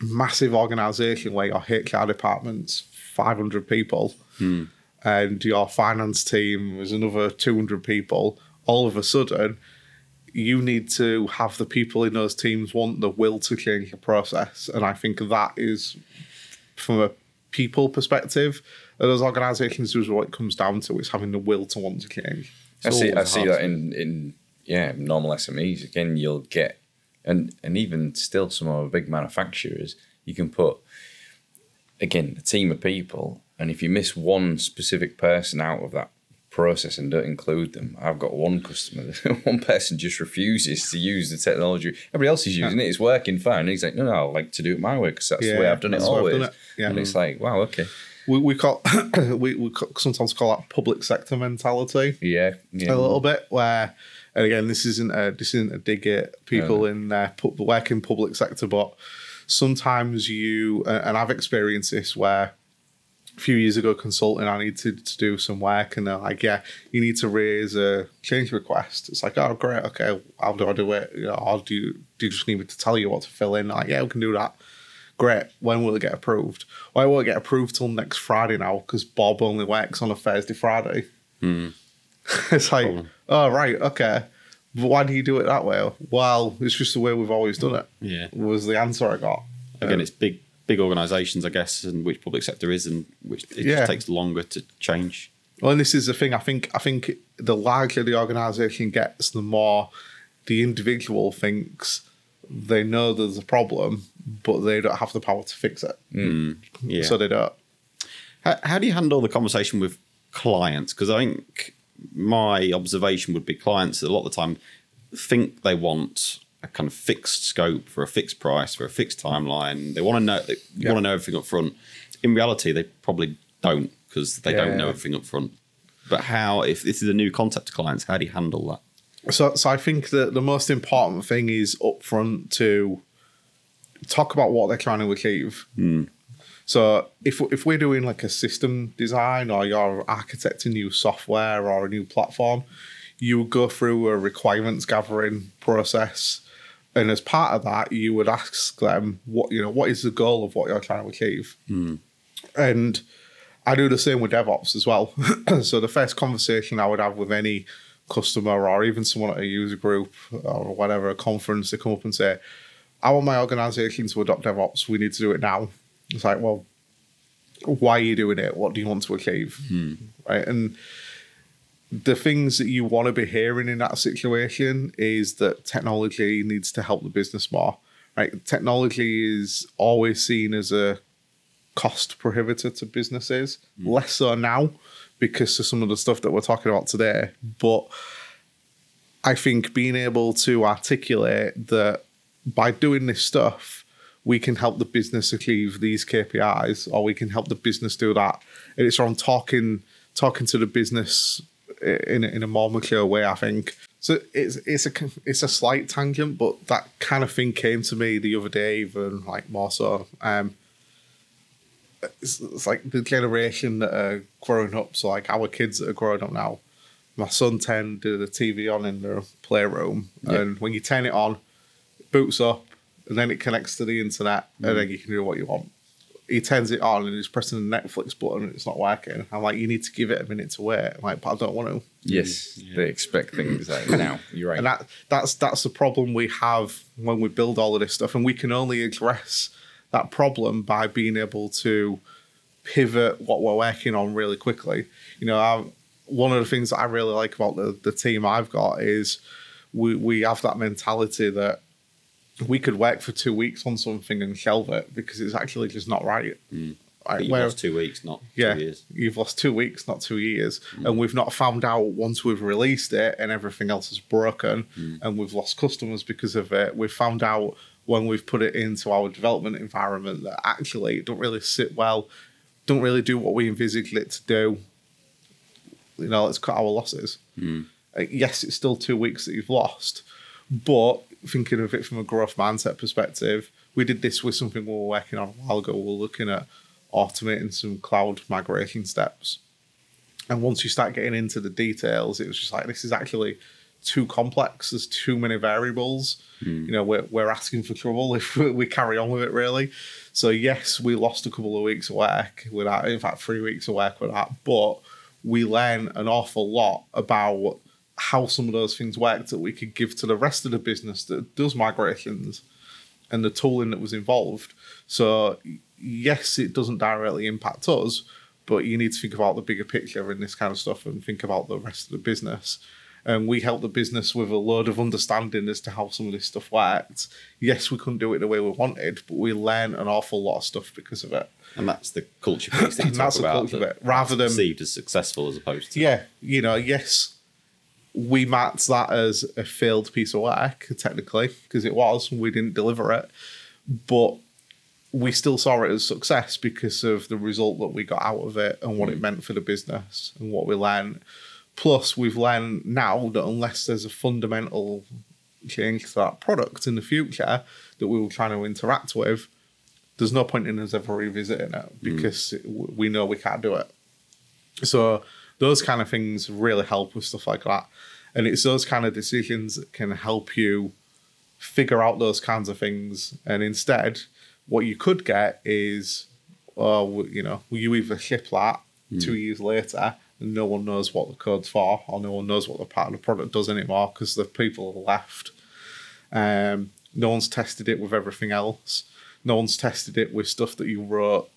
massive organization where your HR department's 500 people hmm. and your finance team is another 200 people, all of a sudden, you need to have the people in those teams want the will to change the process. And I think that is, from a people perspective, of those organizations is what it comes down to is having the will to want to change. I see. I see that in in yeah normal SMEs. Again, you'll get and and even still some of the big manufacturers, you can put again a team of people, and if you miss one specific person out of that process and don't include them, I've got one customer. *laughs* one person just refuses to use the technology. Everybody else is using it. It's working fine. And he's like, no, no, I like to do it my way because that's the way I've done it that's the way I've always. done it. Yeah. And it's like, wow, okay, We, we call *coughs* we, we sometimes call that public sector mentality. yeah, yeah. a little bit where and again this isn't a this isn't a dig at people in uh, work in public sector but sometimes you and i've experienced this where a few years ago consulting i needed to do some work and they're like yeah you need to raise a change request it's like oh great okay how do i do it you know or do you, do you just need me to tell you what to fill in like yeah we can do that great when will it get approved well it won't get approved till next friday now because bob only works on a thursday friday hmm. *laughs* it's like, oh right, okay. But why do you do it that way? Well, it's just the way we've always done it. Yeah. Was the answer I got. Again, um, it's big big organisations, I guess, and which public sector is, and which it Yeah. just takes longer to change. Well, and this is the thing. I think. I think the larger the organisation gets, the more the individual thinks they know there's a problem, but they don't have the power to fix it. Mm. Mm, yeah. So they don't. How, how do you handle the conversation with clients? Because I think my observation would be clients a lot of the time think they want a kind of fixed scope for a fixed price for a fixed timeline. They want to know they Yeah. want to know everything up front. In reality, they probably don't because they don't know everything up front. But how, if this is a new concept to clients, how do you handle that? So, so I think that the most important thing is upfront to talk about what they're trying to achieve. Hmm. So, if if we're doing like a system design or you're architecting new software or a new platform, you go through a requirements gathering process, and as part of that, you would ask them what you know what is the goal of what you're trying to achieve, hmm. and I do the same with DevOps as well. *clears throat* so the first conversation I would have with any customer or even someone at a user group or whatever, a conference, they come up and say, I want my organization to adopt DevOps. We need to do it now. It's like, well, why are you doing it? What do you want to achieve? Hmm. Right. And the things that you want to be hearing in that situation is that technology needs to help the business more. Right. Technology is always seen as a cost prohibitor to businesses, mm. less so now because of some of the stuff that we're talking about today. But I think being able to articulate that by doing this stuff, we can help the business achieve these KPIs, or we can help the business do that. And it's from talking talking to the business in a, in a more mature way. I think so. It's it's a it's a slight tangent, but that kind of thing came to me the other day, even like more so. Um, it's, it's like the generation that are growing up. So like our kids that are growing up now. My son ten turned the TV on in the playroom, Yeah. and when you turn it on, it boots up, and then it connects to the internet, and then you can do what you want. He turns it on and he's pressing the Netflix button, and it's not working. I'm like, you need to give it a minute to wait. I'm like, but I don't want to. Yes, they expect things like now. You're right. And that that's that's the problem we have when we build all of this stuff, and we can only address that problem by being able to pivot what we're working on really quickly. You know, I, one of the things that I really like about the, the team I've got is we we have that mentality that we could work for two weeks on something and shelve it because it's actually just not right. Right, But you where- lost two weeks, not yeah, two years. you've lost two weeks, not two years, mm. and we've not found out once we've released it and everything else is broken, mm. and we've lost customers because of it. We've found out when we've put it into our development environment that actually it don't really sit well, don't really do what we envisaged it to do. You know, let's cut our losses. Uh, yes, it's still two weeks that you've lost, but thinking of it from a growth mindset perspective, we did this with something we were working on a while ago. We We're looking at automating some cloud migration steps. And once you start getting into the details, it was just like, this is actually too complex. There's too many variables. Hmm. You know, we're, we're asking for trouble *laughs* if we we carry on with it, really. So, yes, we lost a couple of weeks of work with that. In fact, three weeks of work with that. But we learn an awful lot about how some of those things worked that we could give to the rest of the business that does migrations and the tooling that was involved. So yes, it doesn't directly impact us, but you need to think about the bigger picture in this kind of stuff and think about the rest of the business. And we help the business with a load of understanding as to how some of this stuff worked. Yes, we couldn't do it the way we wanted, but we learned an awful lot of stuff because of it. And that's the culture piece that you *clears throat* talk that's the about. culture that bit, rather than- perceived as successful as opposed to Yeah, you know, yes, we marked that as a failed piece of work, technically, because it was, we didn't deliver it. But we still saw it as success because of the result that we got out of it and what it mm. meant for the business and what we learned. Plus, we've learned now that unless there's a fundamental change to that product in the future that we were trying to interact with, there's no point in us ever revisiting it mm. because it, we know we can't do it. So those kind of things really help with stuff like that. And it's those kind of decisions that can help you figure out those kinds of things. And instead, what you could get is, oh, you know, you either ship that two years later and no one knows what the code's for, or no one knows what the part of the product does anymore because the people have left. Um, no one's tested it with everything else. No one's tested it with stuff that you wrote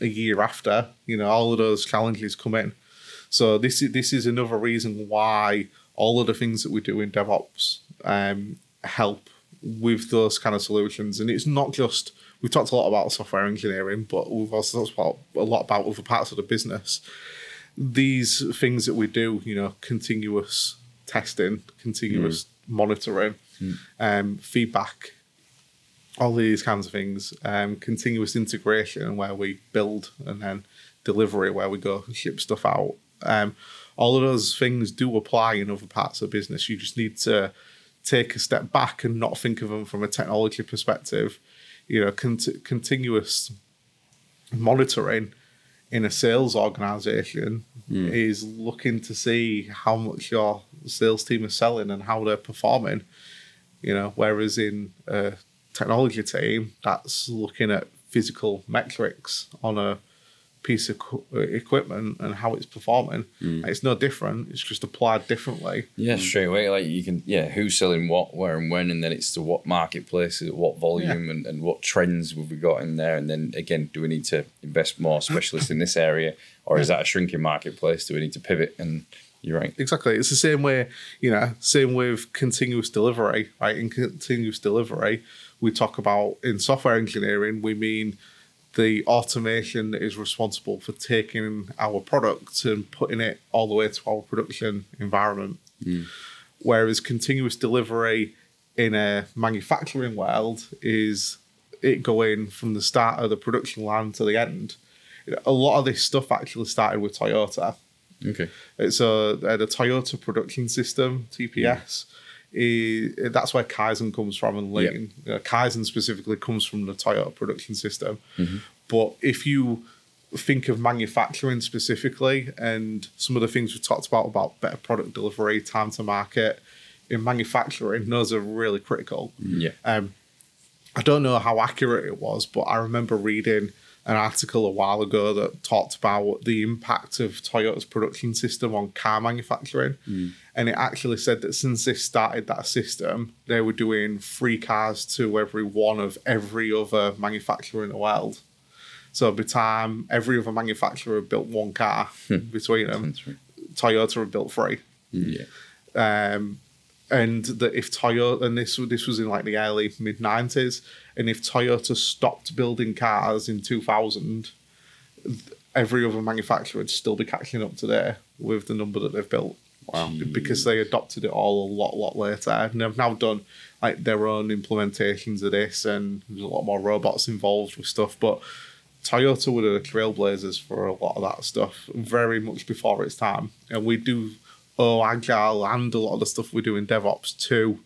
a year after. You know, all of those challenges come in. So this is this is another reason why all of the things that we do in DevOps um, help with those kind of solutions. And it's not just we've talked a lot about software engineering, but we've also talked about, a lot about other parts of the business. These things that we do, you know, continuous testing, continuous monitoring, um, feedback, all these kinds of things, um, continuous integration where we build and then delivery where we go ship stuff out. Um, all of those things do apply in other parts of business. You just need to take a step back and not think of them from a technology perspective. You know, cont- continuous monitoring in a sales organization is looking to see how much your sales team is selling and how they're performing. You know, whereas in a technology team, that's looking at physical metrics on a piece of equipment and how it's performing. Mm. It's no different. It's just applied differently. Yeah, mm. straight away. Like you can, yeah, who's selling what, where, and when, and then it's to what marketplaces, what volume, and, and what trends have we got in there, and then again, do we need to invest more specialists in this area, or is that a shrinking marketplace? Do we need to pivot? And you're right. Exactly. It's the same way, you know, same with continuous delivery, right? In continuous delivery, we talk about in software engineering, we mean the automation that is responsible for taking our product and putting it all the way to our production environment. Hmm. Whereas continuous delivery in a manufacturing world is it going from the start of the production line to the end. A lot of this stuff actually started with Toyota. Okay. It's a, the Toyota production system, TPS. Hmm. Is, that's where Kaizen comes from, and Lean. Uh, Kaizen specifically comes from the Toyota production system. But if you think of manufacturing specifically, and some of the things we've talked about about better product delivery, time to market in manufacturing, those are really critical. Yeah. Um, I don't know how accurate it was, but I remember reading an article a while ago that talked about the impact of Toyota's production system on car manufacturing. Mm. And it actually said that since they started that system, they were doing three cars to every one of every other manufacturer in the world. So by the time every other manufacturer built one car hmm. between them, right. Toyota had built three mm, Yeah. um, and that if Toyota and this this was in like the early mid nineties, and if Toyota stopped building cars in two thousand, every other manufacturer would still be catching up today with the number that they've built. Wow. Because they adopted it all a lot, lot later, and they've now done like their own implementations of this, and there's a lot more robots involved with stuff. But Toyota were the trailblazers for a lot of that stuff, very much before its time. And we do owe Agile and a lot of the stuff we do in DevOps to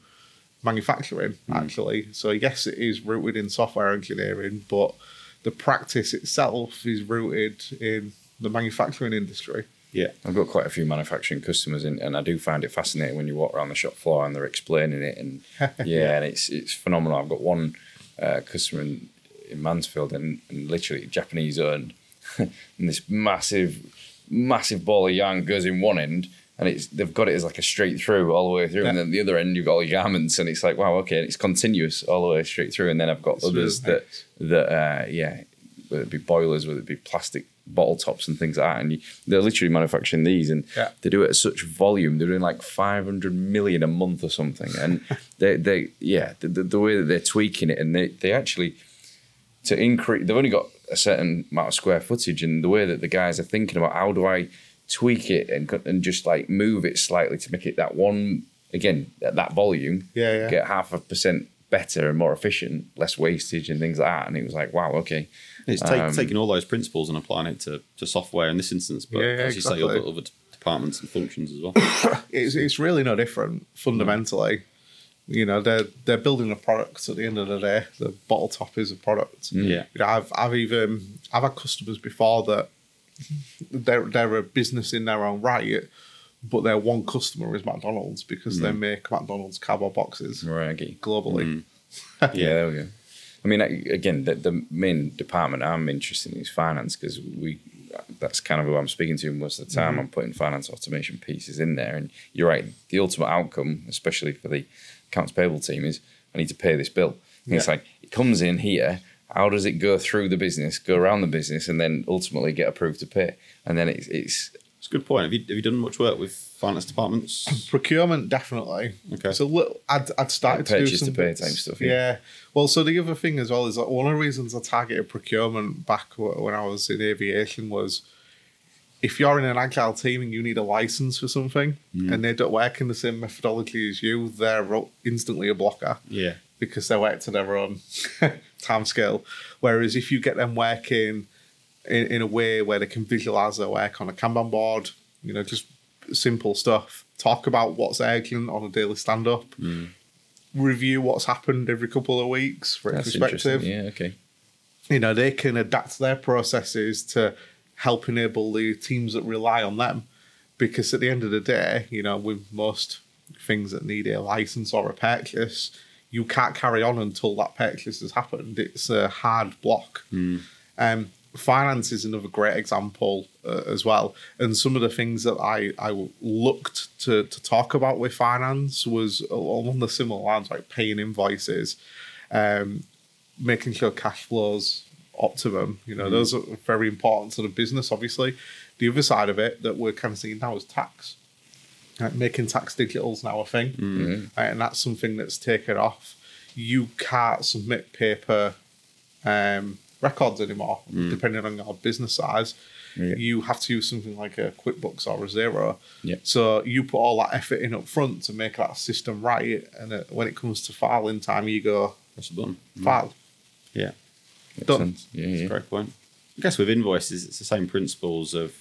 manufacturing, actually. So, yes, it is rooted in software engineering, but the practice itself is rooted in the manufacturing industry. Yeah. I've got quite a few manufacturing customers, in, and I do find it fascinating when you walk around the shop floor and they're explaining it, and *laughs* yeah, and it's it's phenomenal. I've got one uh, customer in, in Mansfield, and, and literally Japanese owned, *laughs* and this massive, massive ball of yarn goes in one end. And it's they've got it as like a straight through all the way through, and Yeah. then the other end you've got all your garments, and it's like wow, okay, and it's continuous all the way straight through. And then I've got It's others really that that uh, yeah, whether it be boilers, whether it be plastic bottle tops and things like that, and you, they're literally manufacturing these, and Yeah. they do it at such volume. They're doing like five hundred million a month or something, and *laughs* they they yeah, the, the, the way that they're tweaking it, and they they actually to increase. They've only got a certain amount of square footage, and the way that the guys are thinking about how do I tweak it and and just like move it slightly to make it that one again at that volume, Yeah, yeah. get half a percent better and more efficient, less wastage and things like that. And it was like, wow, okay, It's take, Um, taking all those principles and applying it to, to software in this instance, but Yeah, yeah, as you say, exactly. other, other departments and functions as well. *coughs* it's it's really no different fundamentally. You know, they're they're building a product at the end of the day. The bottle top is a product. Yeah. You know, I've I've even I've had customers before that *laughs* they're they're a business in their own right, but their one customer is McDonald's because they mm. make McDonald's cardboard boxes right, I get you. globally. Mm. *laughs* Yeah, there we go. I mean, again, the, the main department I'm interested in is finance because we that's kind of who I'm speaking to most of the time. Mm-hmm. I'm putting finance automation pieces in there, and you're right. The ultimate outcome, especially for the accounts payable team, is I need to pay this bill. And It's like it comes in here. How does it go through the business, go around the business, and then ultimately get approved to pay? And then it's, it's It's a good point. Have you, have you done much work with finance departments? *coughs* Procurement definitely. Okay. So little, I'd I'd started Like to do purchase to some pay bits. type stuff, Yeah. yeah. Well, so the other thing as well is that one of the reasons I targeted procurement back when I was in aviation was if you're in an agile team and you need a license for something mm. and they don't work in the same methodology as you, they're instantly a blocker Yeah. because they work to their own *laughs* time scale. Whereas if you get them working in, in a way where they can visualize their work on a Kanban board, you know, just simple stuff, talk about what's urgent on a daily stand up, hmm. review what's happened every couple of weeks for that's perspective. Yeah, okay. You know, they can adapt their processes to help enable the teams that rely on them. Because at the end of the day, you know, with most things that need a license or a purchase, you can't carry on until that purchase has happened. It's a hard block. Um, finance is another great example uh, as well. And some of the things that I, I looked to, to talk about with finance was along the similar lines, like paying invoices, um, making sure cash flows optimum. You know, mm those are very important to the business, obviously. The other side of it that we're kind of seeing now is tax. Like making tax digital is now a thing, mm-hmm. right, and that's something that's taken off. You can't submit paper um, records anymore, mm. depending on your business size. Yeah. You have to use something like a QuickBooks or a Xero. Yeah. So you put all that effort in up front to make that system right, and it, when it comes to filing time, you go press a button, file. Yeah, done. Yeah, yeah. Great point. I guess with invoices, it's the same principles of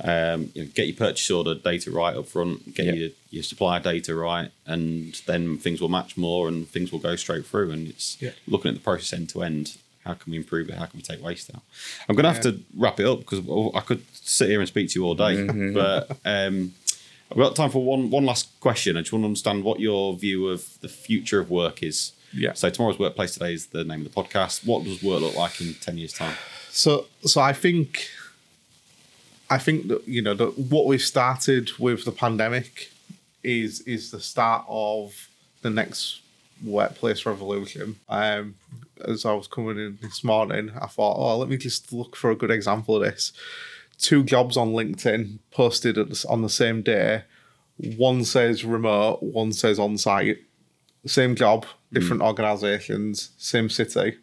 um, you know, get your purchase order data right up front, get your, your supplier data right, and then things will match more and things will go straight through. And it's looking at the process end to end how can we improve it? How can we take waste out? I'm going to have yeah. to wrap it up because I could sit here and speak to you all day, mm-hmm. *laughs* but um, I've got time for one one last question. I just want to understand what your view of the future of work is. Yeah. So tomorrow's workplace today is the name of the podcast. What does work look like in ten years' time? So, so I think, I think that you know that what we've started with the pandemic is is the start of the next workplace revolution. Um, as I was coming in this morning, I thought, oh, let me just look for a good example of this. Two jobs on LinkedIn posted the, on the same day. One says remote, one says on site. Same job, different mm. organisations, same city.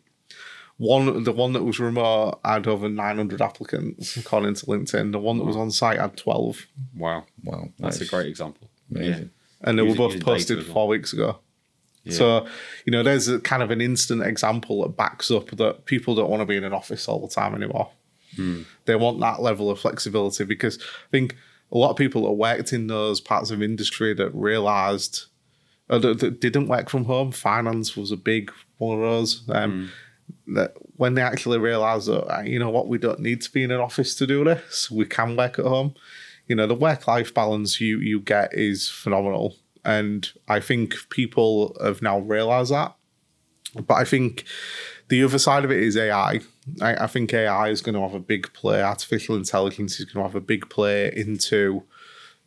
One, the one that was remote had over 900 applicants, according to LinkedIn. The one that was on site had 12. Wow. Wow. That's nice. a great example. Yeah. And they were both posted four weeks ago. Yeah. So, you know, there's a kind of an instant example that backs up that people don't want to be in an office all the time anymore. Hmm. They want that level of flexibility because I think a lot of people that worked in those parts of industry that realized uh, that, that didn't work from home. Finance was a big one of those. Um, mm. That when they actually realize that, uh, you know what, we don't need to be in an office to do this, we can work at home. You know, the work life balance you, you get is phenomenal. And I think people have now realized that. But I think the other side of it is AI. I, I think AI is going to have a big play. Artificial intelligence is going to have a big play into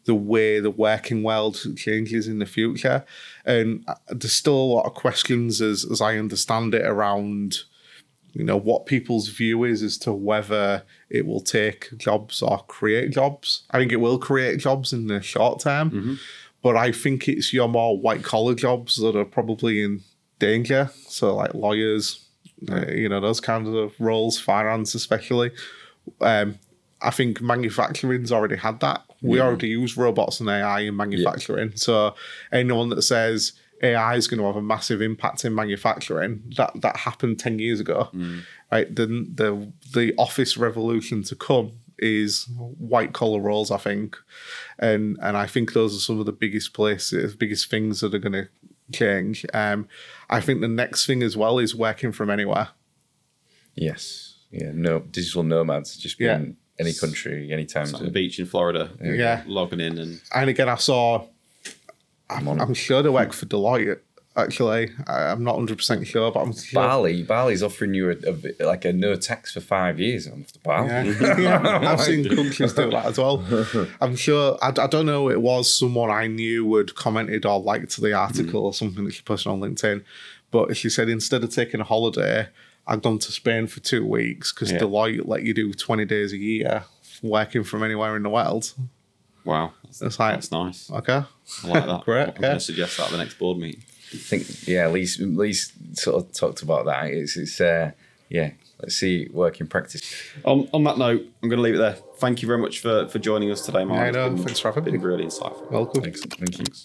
the way the working world changes in the future. And uh, there's still a lot of questions, as, as I understand it, around you know what people's view is as to whether it will take jobs or create jobs. I think it will create jobs in the short term. Mm-hmm. But I think it's your more white collar jobs that are probably in danger. So like lawyers, uh, you know, those kinds of roles, finance especially. Um, I think manufacturing's already had that. We yeah. already use robots and AI in manufacturing. Yeah. So anyone that says AI is going to have a massive impact in manufacturing, that that happened ten years ago. Mm. Right. The the the office revolution to come is white collar roles, I think, and and I think those are some of the biggest places, biggest things that are going to change. Um, I think the next thing as well is working from anywhere. Yes, yeah, no digital nomads, just being yeah. any country, anytime. on the beach in Florida, yeah, logging in and and again, I saw. I'm, I'm sure they work for Deloitte actually. I'm not 100% sure, but I'm sure. Bali, Bali's offering you a, a, like a no tax for five years on the Bali. Yeah. *laughs* yeah. I've seen *laughs* countries do that as well. *laughs* I'm sure, I, I don't know, it was someone I knew had commented or liked the article mm. or something that she posted on LinkedIn. But she said instead of taking a holiday, I've gone to Spain for two weeks because yeah. Deloitte let you do 20 days a year working from anywhere in the world. Wow. That's, like, that's nice. Okay. I like that. *laughs* Great. I'm yeah. going to suggest that at the next board meeting. I think yeah, at least at least sort of talked about that. It's it's uh, yeah. Let's see work in practice. On, on that note, I'm going to leave it there. Thank you very much for, for joining us today, Mark. I know. Thanks for having me. Been really insightful. Welcome. Excellent. Thank you. Thanks.